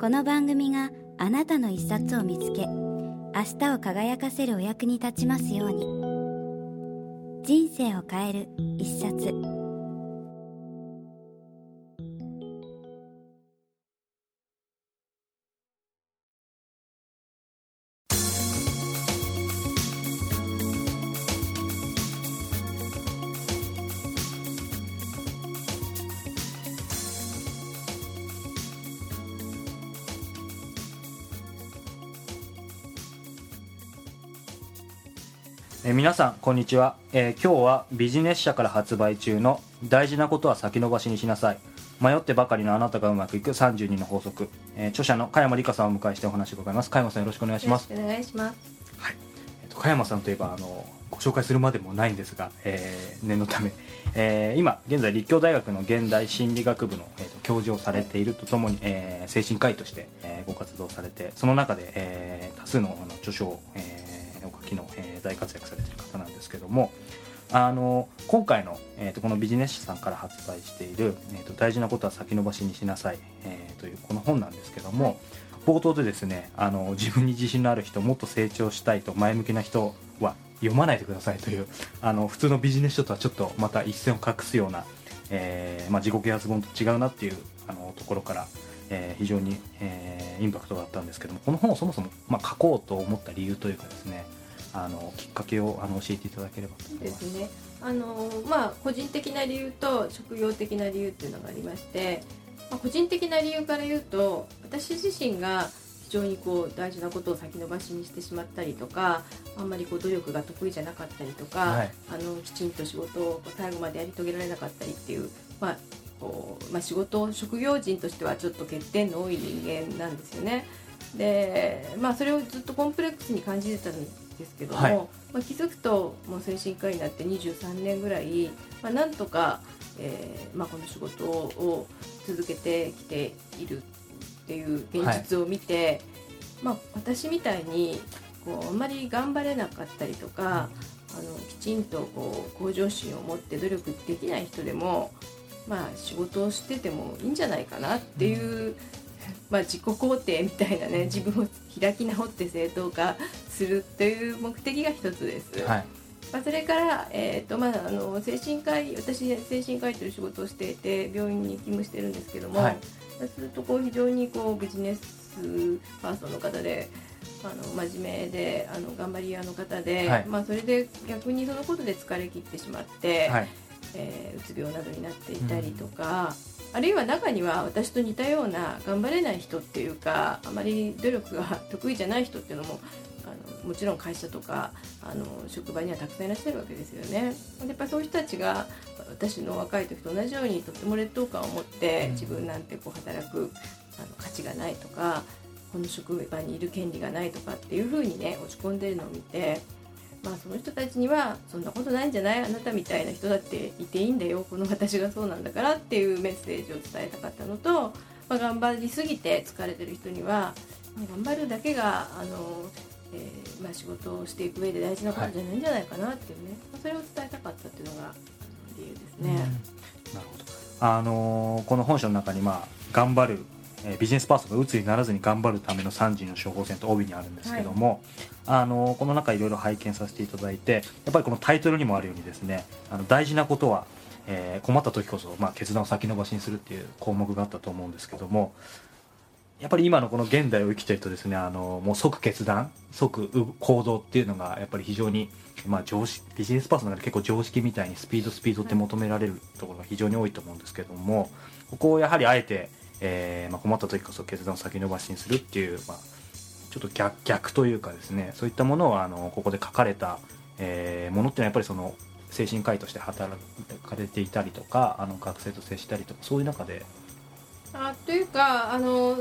この番組があなたの一冊を見つけ明日を輝かせるお役に立ちますように。人生を変える一冊。えー皆さんこんにちは、えー今日はビジネス社から発売中の大事なことは先延ばしにしなさい。迷ってばかりのあなたがうまくいく32の法則、えー著者の加山理香さんをお迎えしてお話を伺います。加山さんよろしくお願いします。よろしくお願いします。えっと加山さんといえばあのご紹介するまでもないんですが、えー念のため、えー今現在立教大学の現代心理学部の、えーと教授をされているとともに、えー精神科医として、えーご活動されてその中で、えー多数のあの著書を、えーお書きの、えー大活躍されてる方なんですけどもあの今回の、えーとこのビジネス誌さんから発売している、えーと「大事なことは先延ばしにしなさい」えーというこの本なんですけども、冒頭でですねあの自分に自信のある人もっと成長したいと前向きな人は読まないでくださいというあの普通のビジネス書とはちょっとまた一線を画すような、えーまあ、自己啓発本と違うなっていうあのところから、えー非常に、えーインパクトがあったんですけどもこの本をそもそも、まあ、書こうと思った理由というかですねあのきっかけをあの教えていただければと思いま。ですすね。あのまあ個人的な理由と職業的な理由っていうのがありまして、まあ、個人的な理由から言うと私自身が非常にこう大事なことを先延ばしにしてしまったりとかあんまりこう努力が得意じゃなかったりとか、はいあのきちんと仕事を最後までやり遂げられなかったりっていう、まあこうまあ、仕事職業人としてはちょっと欠点の多い人間なんですよね。でまあそれをずっとコンプレックスに感じてたんですけども、はい。まあ、気づくともう精神科医になって23年ぐらい、まあ、なんとか、えーまあ、この仕事を続けてきているっていう現実を見て、まあ、私みたいにこうあんまり頑張れなかったりとか、あのきちんとこう向上心を持って努力できない人でも、まあ、仕事をしててもいいんじゃないかなっていう、まあ、自己肯定みたいなね自分を開き直って正当化するという目的が一つです。はい。まあ、それから、えーとまあ、あの精神科医私精神科医という仕事をしていて病院に勤務してるんですけども、はい。そうするとこう非常にこうビジネスパーソンの方であの真面目であの頑張り屋の方で、はい。まあ、それで逆にそのことで疲れ切ってしまって、はいえーうつ病などになっていたりとか、あるいは中には私と似たような頑張れない人っていうかあまり努力が得意じゃない人っていうのもあのもちろん会社とかあの職場にはたくさんいらっしゃるわけですよね。でやっぱそういう人たちが私の若い時と同じようにとっても劣等感を持って、うん自分なんてこう働くあの価値がないとかこの職場にいる権利がないとかっていうふうにね落ち込んでるのを見て。まあ、その人たちにはそんなことないんじゃないあなたみたいな人だっていていいんだよ。この私がそうなんだからっていうメッセージを伝えたかったのと、まあ、頑張りすぎて疲れてる人には頑張るだけがあの、えーまあ、仕事をしていく上で大事なことじゃないんじゃないかなっていうね、まあそれを伝えたかったっていうのが理由ですね。なるほど。あのこの本書の中に、まあ、頑張る、えービジネスパーソンが鬱にならずに頑張るための3時の処方箋と帯にあるんですけども、あのーこの中いろいろ拝見させていただいてやっぱりこのタイトルにもあるようにですねあの大事なことは、えー困った時こそ、まあ、決断を先延ばしにするっていう項目があったと思うんですけどもやっぱり今のこの現代を生きてるとですねあのもう即決断即行動っていうのがやっぱり非常に、まあ、常識ビジネスパーソンの中で結構常識みたいにスピードスピードって求められるところが非常に多いと思うんですけどもここをやはりあえて、えーまあ、困った時こそ決断を先延ばしにするっていう、まあ、ちょっと逆逆というかですねそういったものをあのここで書かれた、えーものっていうのはやっぱりその精神科医として働かれていたりとかあの学生と接したりとかそういう中で。あというかあの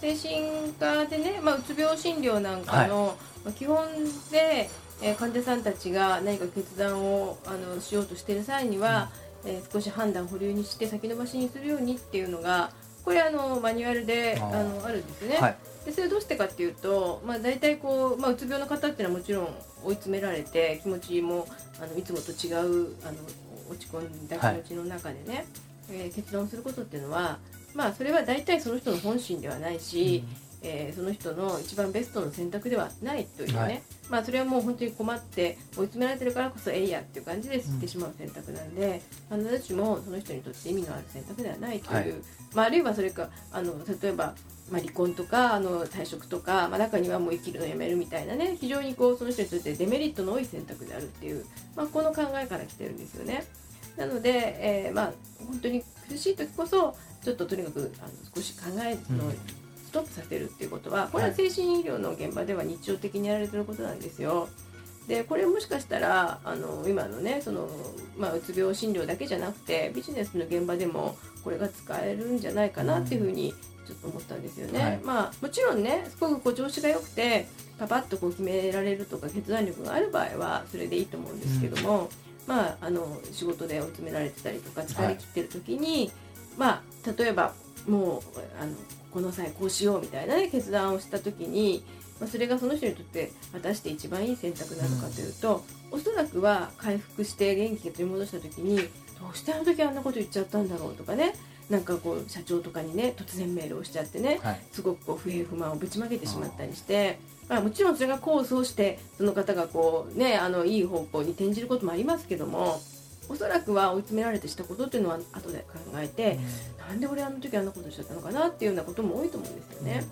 精神科でね、まあ、うつ病診療なんかの、まあ、基本で、えー患者さんたちが何か決断をあのしようとしている際には、えー少し判断を保留にして先延ばしにするようにっていうのがこれあのマニュアルであのあるんですよね。はい。でそれどうしてかっていうと、まあ、大体こう、まあ、うつ病の方っていうのはもちろん追い詰められて気持ちもあのいつもと違うあの落ち込んだ気持ちの中でね、えー決断をすることっていうのは、まあ、それは大体その人の本心ではないし、えーその人の一番ベストの選択ではないというね、はい。まあ、それはもう本当に困って追い詰められてるからこそえいやっていう感じで知ってしまう選択なんで、必ずしもその人にとって意味のある選択ではないという、はい。まあ、あるいはそれかあの例えば、まあ、離婚とかあの退職とか、まあ、中にはもう生きるのやめるみたいなね非常にこうその人にとってデメリットの多い選択であるっていう、まあ、この考えから来てるんですよね。なので、えーまあ、本当に苦しい時こそちょっととにかくあの少し考えるのトップさせるっていうことはこれは精神医療の現場では日常的にやられてることなんですよ。でこれもしかしたらあの今のねその、まあ、うつ病診療だけじゃなくてビジネスの現場でもこれが使えるんじゃないかなっていうふうにちょっと思ったんですよね。はいまあ、もちろんねすごくこう調子が良くてパパッとこう決められるとか決断力がある場合はそれでいいと思うんですけども、まあ、あの仕事で追い詰められてたりとか疲れ切ってる時に、まあ、例えばもうあのこの際こうしようみたいな、ね、決断をした時に、まあ、それがその人にとって果たして一番いい選択なのかというと、おそらくは回復して元気を取り戻した時にどうしてあの時あんなこと言っちゃったんだろうとかねなんかこう社長とかにね突然メールをしちゃってねはいすごくこう不平不満をぶちまけてしまったりして。まあ、もちろんそれが功を奏してその方がこう、ね、あのいい方向に転じることもありますけどもおそらくは追い詰められてしたことっていうのは後で考えて、なんで俺あの時あんなことしちゃったのかなっていうようなことも多いと思うんですよね。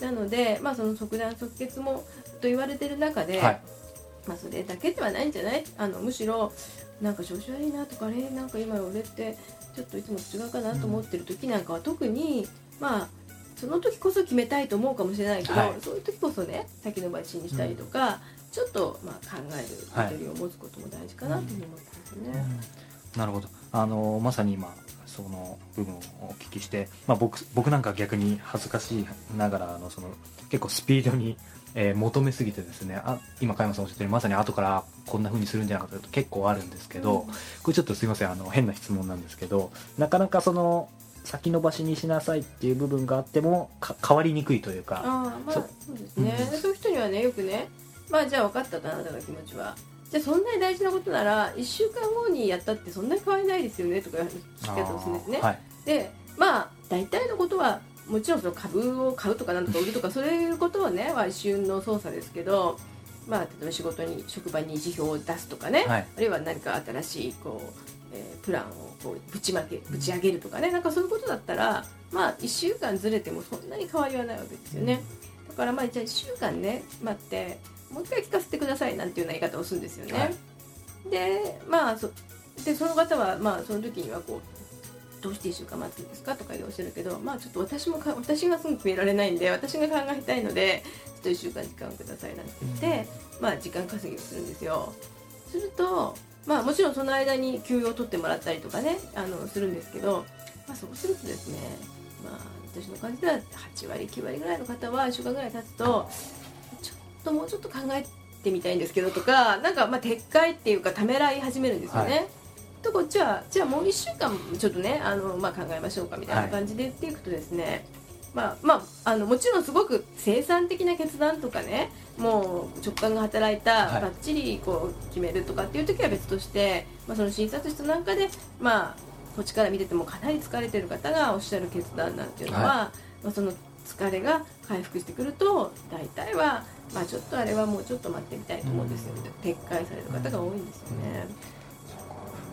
なので、まあ、その即断即決もと言われてる中で、はい。まあ、それだけではないんじゃない？あのむしろなんか調子悪いなとかあれ？なんか今俺ってちょっといつもと違うかなと思ってる時なんかは特にまあその時こそ決めたいと思うかもしれないけど、はい。そういう時こそね先延ばしにしたりとか、ちょっとまあ考えるはい。ゆとりを持つことも大事かなと思ってますね。なるほど。あのまさに今その部分をお聞きして、まあ、僕僕なんか逆に恥ずかしいながらあのその結構スピードに、えー求めすぎてですねあ今加山さんおっしゃってるまさに後からこんな風にするんじゃなかったと結構あるんですけど、うん。これちょっとすいませんあの変な質問なんですけどなかなかその先延ばしにしなさいっていう部分があってもか変わりにくいというかああまあそそうですね、うん。そういう人にはねよくねまあじゃあ分かったとあなたの気持ちはじゃあそんなに大事なことなら1週間後にやったってそんなに変わりないですよねとか聞き方をするんですね、はい。でまあ大体のことはもちろんその株を買うとかなんとか売るとかそういうことはねは一瞬の操作ですけどまあ例えば仕事に職場に辞表を出すとかね、はい。あるいは何か新しいこう、えープランをこうぶちまけぶち上げるとかねなんかそういうことだったらまあ1週間ずれてもそんなに変わりはないわけですよね。だからまあじゃあ1週間ね待ってもう一回聞かせてくださいなんていうような言い方をするんですよね、はい。でまあそでその方はまあその時にはこうどうして1週間待つんですかとかおっしゃるけどまあちょっと私もか私がすぐ決められないんで私が考えたいのでちょっと1週間時間をくださいなんて言って、まあ時間稼ぎをするんですよ。するとまあもちろんその間に休養を取ってもらったりとかねあのするんですけど、まあ、そうするとですねまあ私の感じでは8割9割ぐらいの方は1週間ぐらい経つとともうちょっと考えてみたいんですけどとかなんかまあ撤回っていうかためらい始めるんですよね。はい。とこっちはじゃあもう1週間ちょっとねあの、まあ、考えましょうかみたいな感じで言っていくとですね、まあまあ、あのもちろんすごく生産的な決断とかねもう直感が働いたはい。ばっちりこう決めるとかっていう時は別として、まあ、その診察室なんかで、まあ、こっちから見ててもかなり疲れてる方がおっしゃる決断なんていうのは、はまあ、その疲れが回復してくると大体は、まあ、ちょっとあれはもうちょっと待ってみたいと思うんですよ、撤回される方が多いんですよね。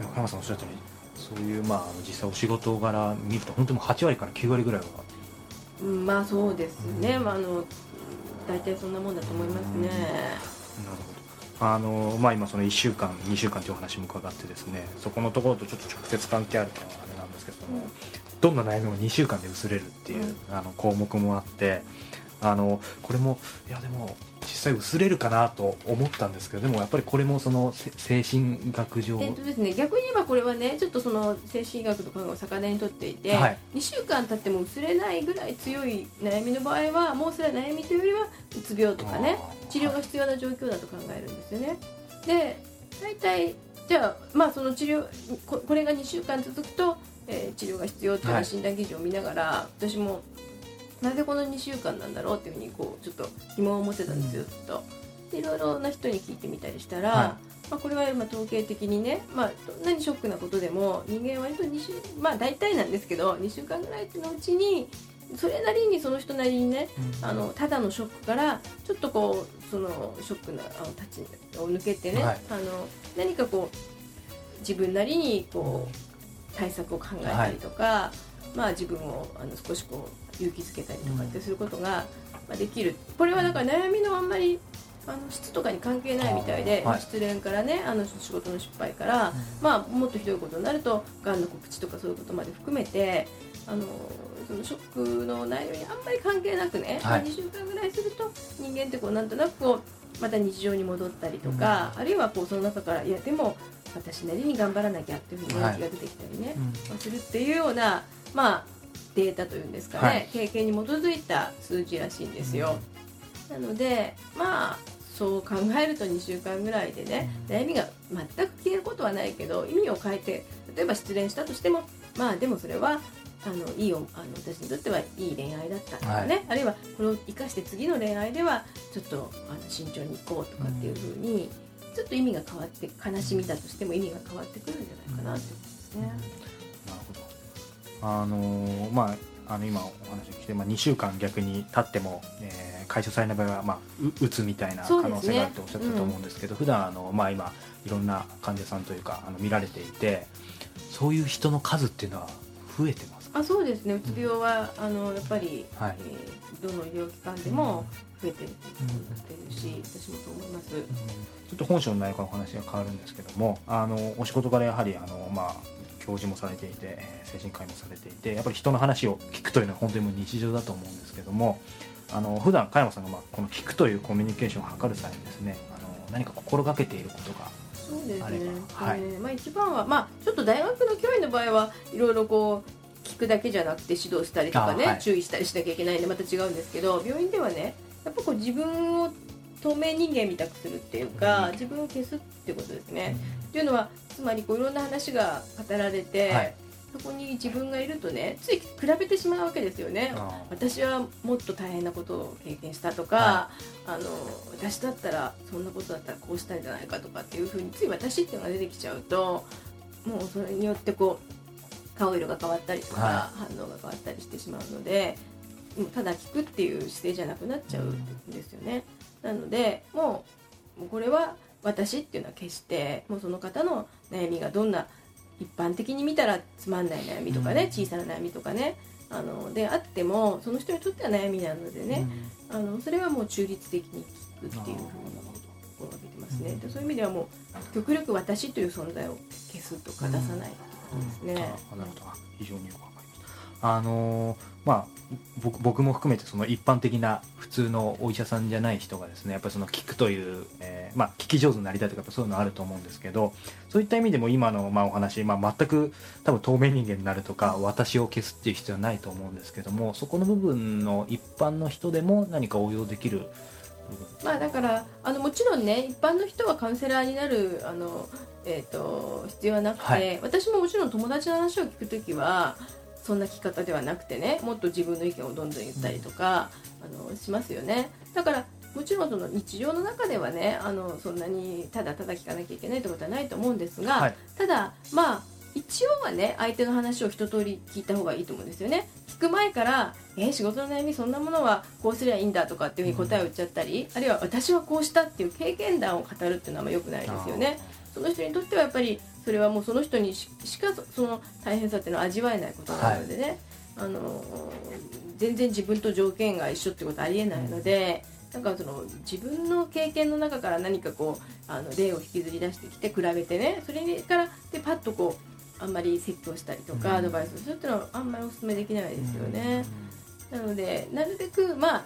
加山さんおっしゃったようにそういうまあ実際お仕事柄見ると本当にもう8割から9割ぐらいは。うんまあそうですね、まあ、あの大体そんなもんだと思いますね。なるほど。あのまあ今その1週間2週間というお話も伺ってですねそこのところとちょっと直接関係あるかはあれなんですけども、うん。どんな悩みも2週間で薄れるっていう、あの項目もあってあのこれもいやでも実際薄れるかなと思ったんですけどでもやっぱりこれもそのせ精神学上。えっとですね、逆に言えばこれはねちょっとその精神医学とかを逆手にとっていて、はい。2週間経っても薄れないぐらい強い悩みの場合はもうそれは悩みというよりはうつ病とかね治療が必要な状況だと考えるんですよね。で大体じゃあまあその治療ここれが2週間続くと、えー治療が必要っていう診断基準を見ながら、私もなぜこの2週間なんだろうっていうふうにこうちょっと疑問を持ってたんですよ、ずっと。でいろいろな人に聞いてみたりしたら、はまあ、これはまあ統計的にね、まあ、どんなにショックなことでも人間は割と2週まあ大体なんですけど2週間ぐらいのうちにそれなりにその人なりにねうん。あのただのショックからちょっとこうそのショックなあの立ちを抜けてね、はい。あの何かこう自分なりにこう対策を考えたりとか、まあ、自分をあの少しこう勇気づけたりとかってすることが、まあ、できる。これはだから悩みのあんまりあの質とかに関係ないみたいで、はい。失恋からねあの仕事の失敗から、まあ、もっとひどいことになるとがんの告知とかそういうことまで含めてあのそのショックの内容にあんまり関係なくね、はい。2週間ぐらいすると人間ってこうなんとなくこうまた日常に戻ったりとか、あるいはこうその中からいやでも私なりに頑張らなきゃっていうふうに気が出てきたりね、うん。まあするっていうような、まあ、データというんですかね、はい。経験に基づいた数字らしいんですよ。なのでまあそう考えると2週間ぐらいでね、悩みが全く消えることはないけど意味を変えて例えば失恋したとしてもまあでもそれはあのいいおあの私にとってはいい恋愛だったとかね、はあるいはこれを生かして次の恋愛ではちょっとあの慎重に行こうとかっていうふうに、ちょっと意味が変わって悲しみだとしても意味が変わってくるんじゃないかなって思いますね。なるほどあのーまああの今お話を聞いて、まあ、2週間逆に経っても、えー解消されない場合は、まあ、ううつみたいな可能性があるとおっしゃってたと思うんですけど普段あの、まあ、今いろんな患者さんというかあの見られていてそういう人の数っていうのは増えてますか？あそうですね。うつ病はあのやっぱり、はい。えーどの医療機関でも増えてるってるし、私もそう思います。ちょっと本書の内容からお話が変わるんですけどもあのお仕事からやはりあの、まあ、教授もされていてえー精神科医もされていてやっぱり人の話を聞くというのは本当にもう日常だと思うんですけどもあの普段加山さんが、まあ、この聞くというコミュニケーションを図る際にですねあの何か心がけていることがそうですねば。はいえーまあ一番はまあちょっと大学の教員の場合はいろいろこう聞くだけじゃなくて指導したりとかね、あはい注意したりしなきゃいけないんでまた違うんですけど病院ではねやっぱこう自分を透明人間みたくするっていうか、うん自分を消すっていうことですね。っていうのはつまりこういろんな話が語られて、はいそこに自分がいるとねつい比べてしまうわけですよね。あ私はもっと大変なことを経験したとか、はあの私だったらそんなことだったらこうしたんじゃないかとかっていうふうについ私っていうのが出てきちゃうともうそれによってこう顔色が変わったりとか、は反応が変わったりしてしまうのでただ聞くっていう姿勢じゃなくなっちゃうんですよね。なのでもうこれは私っていうのは決してもうその方の悩みがどんな一般的に見たらつまんない悩みとかね、うん。小さな悩みとかねあのであってもその人にとっては悩みなのでーね、あのそれはもう中立的に聞くうんっていうふうに心がけてますね、うん。でそういう意味ではもう極力私という存在を消すとか出さないとですね、あなるほど。あ非常によあのーまあ僕僕も含めてその一般的な普通のお医者さんじゃない人がですねやっぱりその聞くという、えーまあ、聞き上手になりたいとかそういうのあると思うんですけどそういった意味でも今のまあお話、まあ、全く多分透明人間になるとか私を消すっていう必要はないと思うんですけどもそこの部分の一般の人でも何か応用できる？まあだからあのもちろんね一般の人はカウンセラーになるあの、えー、と必要はなくて、はい。私ももちろん友達の話を聞くときはそんな聞き方ではなくてねもっと自分の意見をどんどん言ったりとか、あのしますよね。だからもちろんその日常の中ではねあのそんなにただただ聞かなきゃいけないってことはないと思うんですが、はい。ただまあ一応はね相手の話を一通り聞いた方がいいと思うんですよね。聞く前から「えー仕事の悩みそんなものはこうすりゃいいんだ」とかっていうふうに答えを言っちゃったり、あるいは「私はこうした」っていう経験談を語るっていうのはあんま良くないですよね。その人にとってはやっぱりそれはもうその人にししかそその大変さっていうのは味わえないことなのでね、あの全然自分と条件が一緒ってことはありえないので、なんかその自分の経験の中から何かこうあの例を引きずり出してきて比べてねそれからでパッとこうあんまり説教したりとうん。かアドバイスをするっていうのはあんまりお勧めできないですよね。なのでなるべくまあ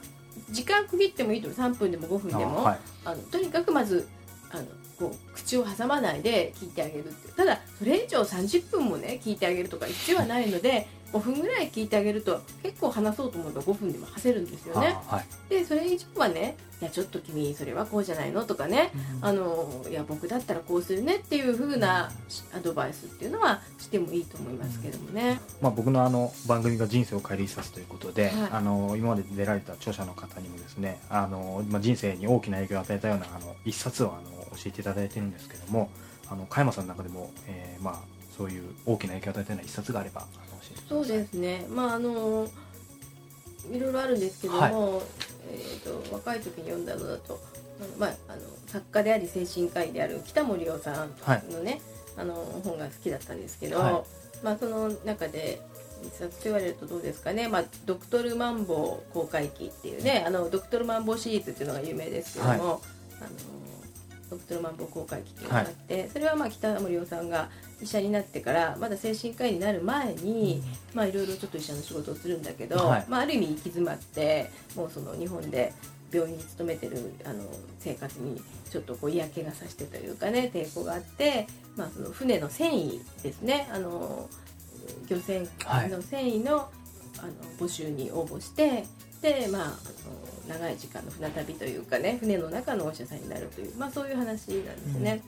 時間区切ってもいいと思う。3分でも5分でも。あ、はい。のとにかくまずあのこう口を挟まないで聞いてあげるってただそれ以上30分もね聞いてあげるとか必要はないので5分ぐらい聞いてあげると結構話そうと思えば5分でも話せるんですよね。あはいでそれ以上はね「いやちょっと君それはこうじゃないの?」とかねあのいや僕だったらこうするねっていう風なアドバイスっていうのはしてもいいと思いますけどもね。まあ、僕のあの番組が人生を変える一冊ということで、はいあの今まで出られた著者の方にもですねあの、まあ、人生に大きな影響を与えたようなあの一冊をあの教えていただいてるんですけどもあの加山さんの中でも、えーまあ、そういう大きな影響を与えたような一冊があればそうですね。まああのいろいろあるんですけども、えー、と若い時に読んだのだと、まあ、あの作家であり精神科医である北森夫さんのね、あの本が好きだったんですけど、はい。まあ、その中で一冊と言われるとどうですかね、まあ、ドクトルマンボウ公開記っていうねあのドクトルマンボウシリーズっていうのが有名ですけども、あのドクトルマンボウ公開記っていうのがあって、それはまあ北森夫さんが医者になってからまだ精神科医になる前に、まあいろいろちょっと医者の仕事をするんだけど、はい。まあ、ある意味行き詰まってもうその日本で病院に勤めてるあの生活にちょっとこう嫌気がさしてというかね抵抗があって、まあ、その船の繊維ですね。あの漁船の繊維の,、あの募集に応募してで、まあ、あの長い時間の船旅というかね船の中のお医者さんになるという、まあ、そういう話なんですね。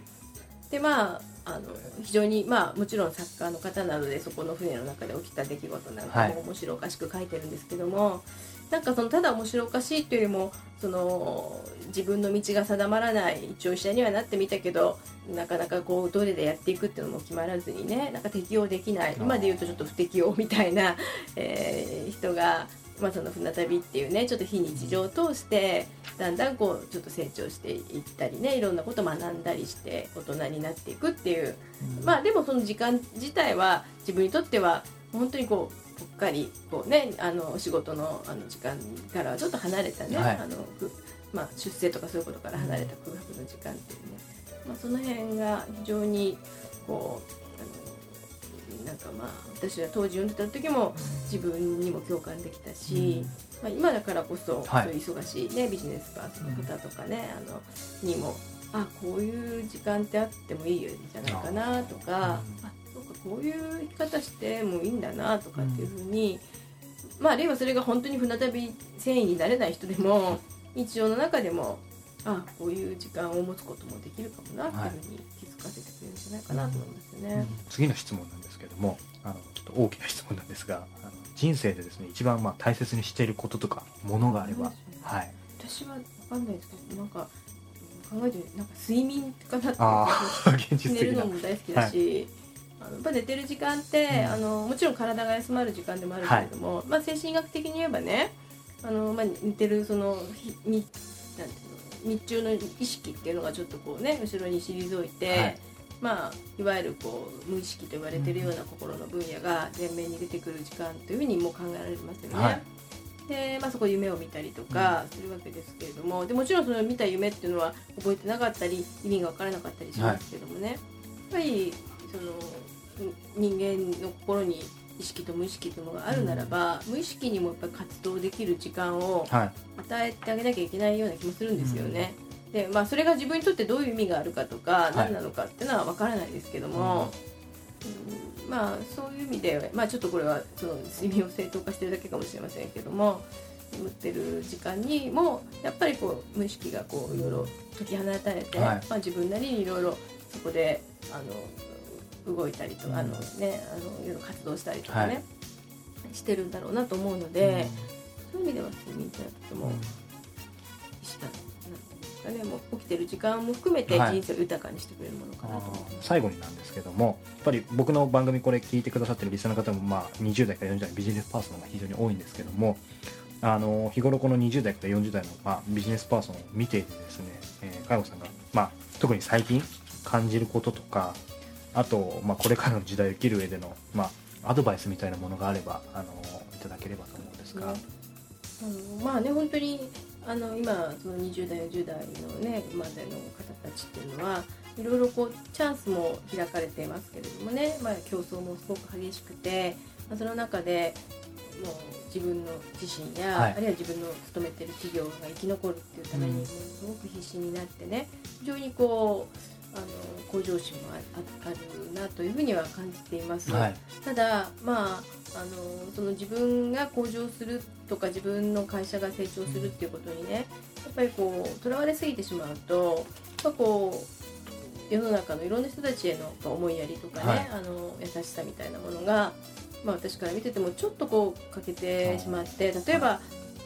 でまああの非常にまあもちろん作家の方なのでそこの船の中で起きた出来事なんかはいも面白おかしく書いてるんですけども、なんかそのただ面白おかしいというよりもその自分の道が定まらない一応医者にはなってみたけどなかなかこうどれでやっていくっていうのも決まらずにねなんか適応できない。今で言うとちょっと不適応みたいな、えー人が、まあ、その船旅っていうねちょっと非日常を通してだんだんこうちょっと成長していったりねいろんなことを学んだりして大人になっていくっていう、まあでもその時間自体は自分にとっては本当にこうぽっかりこうねあのお仕事のあの時間からはちょっと離れたね、はい。あのくまあ、出世とかそういうことから離れた空白の時間っていうね、まあ、その辺が非常にこうあのなんかまあ私は当時読んでた時も自分にも共感できたし、まあ、今だからこそ、はい。そういう忙しい、ね、ビジネスパーソンの方とかね、あのにもあこういう時間ってあってもいいんじゃないかなとかこういう生き方してもいいんだなとかっていうふうに、まああるいはそれが本当に船旅繊維になれない人でも日常の中でもあこういう時間を持つこともできるかもなっていうふうに気づかせてくれるんじゃないかなと思いますよね。次の質問なんですけどもあのちょっと大きな質問なんですがあの人生でですね一番まあ大切にしていることとかものがあれば、はい、私は分かんないですけどなんか考えてなんか睡眠かなって 寝るのも大好きだし、あのやっぱ寝てる時間って、うん。あのもちろん体が休まる時間でもあるけれども、まあ、精神学的に言えばねあの、まあ、寝てるそのひになんていうの日中の意識っていうのがちょっとこうね後ろに退いて、はい。まあ、いわゆるこう無意識と言われてるような心の分野が前面に出てくる時間というふうにも考えられますよね。はい。でまあ、そこで夢を見たりとかするわけですけれども、でもちろんその見た夢っていうのは覚えてなかったり意味が分からなかったりしますけどもね、やっぱりその人間の心に意識と無意識というのがあるならば、無意識にもやっぱり活動できる時間をはい。与えてあげなきゃいけないような気もするんですよね。でまあ、それが自分にとってどういう意味があるかとか、い。何なのかっていうのは分からないですけども、うん。まあそういう意味で、まあ、ちょっとこれはその睡眠を正当化してるだけかもしれませんけども眠ってる時間にもやっぱりこう無意識がこういろいろ解き放たれて、はい。まあ、自分なりにいろいろそこであの動いたりとか、あのね、あのいろいろ活動したりとかね、はい。してるんだろうなと思うので、そういう意味では睡眠ってとてもしたなんですかね。もう起きてる時間も含めてはい。人生を豊かにしてくれるものかなと思います。最後になんですけどもやっぱり僕の番組これ聞いてくださってるリスナーの方もまあ20代から40代のビジネスパーソンが非常に多いんですけどもあの日頃この20代から40代の、まあ、ビジネスパーソンを見ていてですね、えー、介護さんが、まあ、特に最近感じることとかあと、まあ、これからの時代を生きる上での、まあ、アドバイスみたいなものがあればあのいただければと思うんですが、ね。あのまあね本当にあの今その20代40代のねまでの方たちっていうのはいろいろこうチャンスも開かれていますけれどもね、まあ、競争もすごく激しくて、まあ、その中で自分の自身や、はい。あるいは自分の勤めてる企業が生き残るっていうためにうん。もうすごく必死になってね非常にこうあの向上心もあるなというふうには感じています。はい。ただまああのその自分が向上するとか自分の会社が成長するっていうことにねやっぱりこうとらわれすぎてしまうとやっぱこう世の中のいろんな人たちへの思いやりとかね、はい。あの優しさみたいなものが、まあ、私から見ててもちょっとこう欠けてしまって例えば、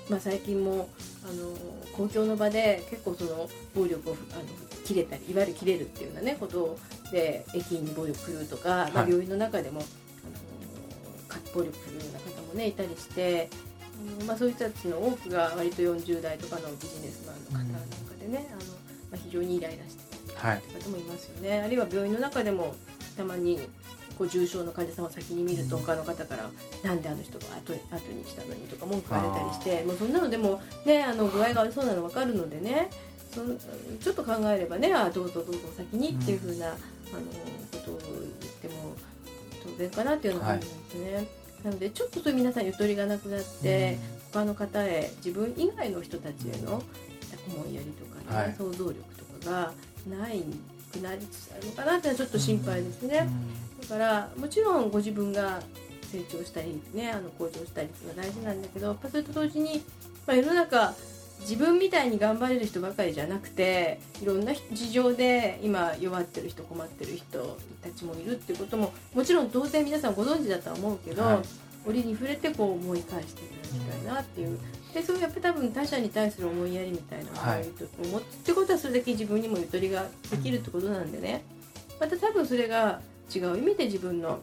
まあ、最近もあの公共の場で結構その暴力をあの切れたりいわゆる切れるっていうようなねことで駅員に暴力振るうとか、まあ、はい病院の中でも、あのか暴力振るうような方もねいたりして。あのまあ、そういう人たちの多くが割と40代とかのビジネスマンの方なんかでね、あのまあ、非常にイライラしてはい。方もいますよね。あるいは病院の中でもたまにこう重症の患者さんを先に見ると他の方から「なんであの人が後後に来たのに」とか文句言われたりしてもうそんなのでもねあの具合が悪そうなの分かるのでねそのちょっと考えればねあどうぞどうぞ先にっていうふうな、あのことを言っても当然かなっていうのがあるんですね。なのでちょっとそういう皆さんゆとりがなくなって、他の方へ自分以外の人たちへの思いやりとかね、はい。想像力とかがないくなりつつあるのかなってちょっと心配ですね。だからもちろんご自分が成長したりねあの向上したりっていうのは大事なんだけどやっぱそれと同時に、まあ、世の中自分みたいに頑張れる人ばかりじゃなくていろんな事情で今弱ってる人困ってる人たちもいるっていうことももちろん当然皆さんご存知だとは思うけど、はい。折に触れてこう思い返していただきたいなっていう。でそうやっぱり多分他者に対する思いやりみたいなのがはい。いると思って、ってことはそれだけ自分にもゆとりができるってことなんでね。また多分それが違う意味で自分の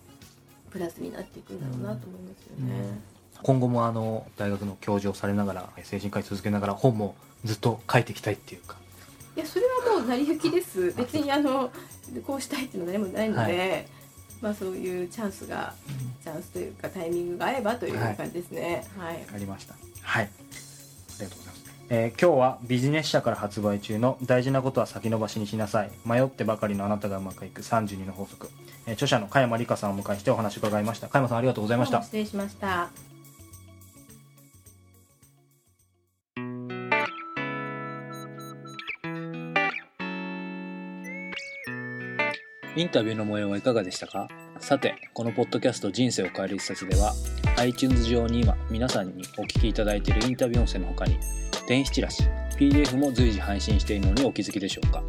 プラスになっていくんだろうなと思いますよね。今後もあの大学の教授をされながら精神科医続けながら本もずっと書いていきたいっていうか。いやそれはもう成り行きです。別にあのこうしたいっていうのは何もないので、まあそういうチャンスがチャンスというかタイミングが合えばという感じですね。はい。ありました。はい。ありがとうございます、えー今日はビジネス社から発売中の大事なことは先延ばしにしなさい。迷ってばかりのあなたがうまくいく。32の法則、えー著者の加山理香さんをお迎えしてお話を伺いました。加山さんありがとうございました。失礼しました。インタビューの模様はいかがでしたか？さて、このポッドキャスト人生を変える一冊では、iTunes 上に今皆さんにお聞きいただいているインタビュー音声の他に、電子チラシ、PDF も随時配信しているのにお気づきでしょうか？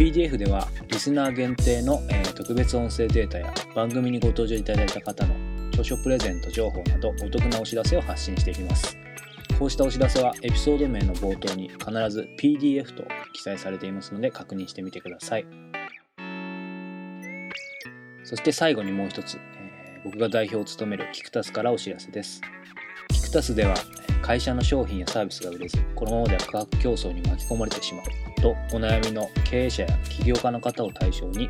PDF ではリスナー限定の、え特別音声データや番組にご登場いただいた方の著書プレゼント情報などお得なお知らせを発信していきます。こうしたお知らせはエピソード名の冒頭に必ず PDF と記載されていますので確認してみてください。そして最後にもう一つ、えー僕が代表を務めるキクタスからお知らせです。キクタスでは会社の商品やサービスが売れず、このままでは価格競争に巻き込まれてしまうとお悩みの経営者や起業家の方を対象に、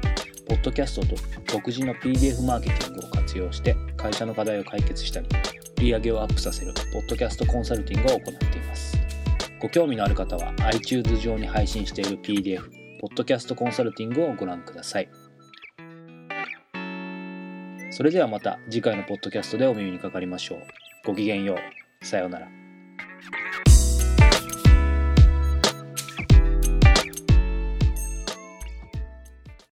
ポッドキャストと独自の PDF マーケティングを活用して会社の課題を解決したり、売り上げをアップさせるポッドキャストコンサルティングを行っています。ご興味のある方は iTunes 上に配信している PDF、ポッドキャストコンサルティングをご覧ください。それではまた次回のポッドキャストでお耳にかかりましょう。ごきげんよう。さようなら。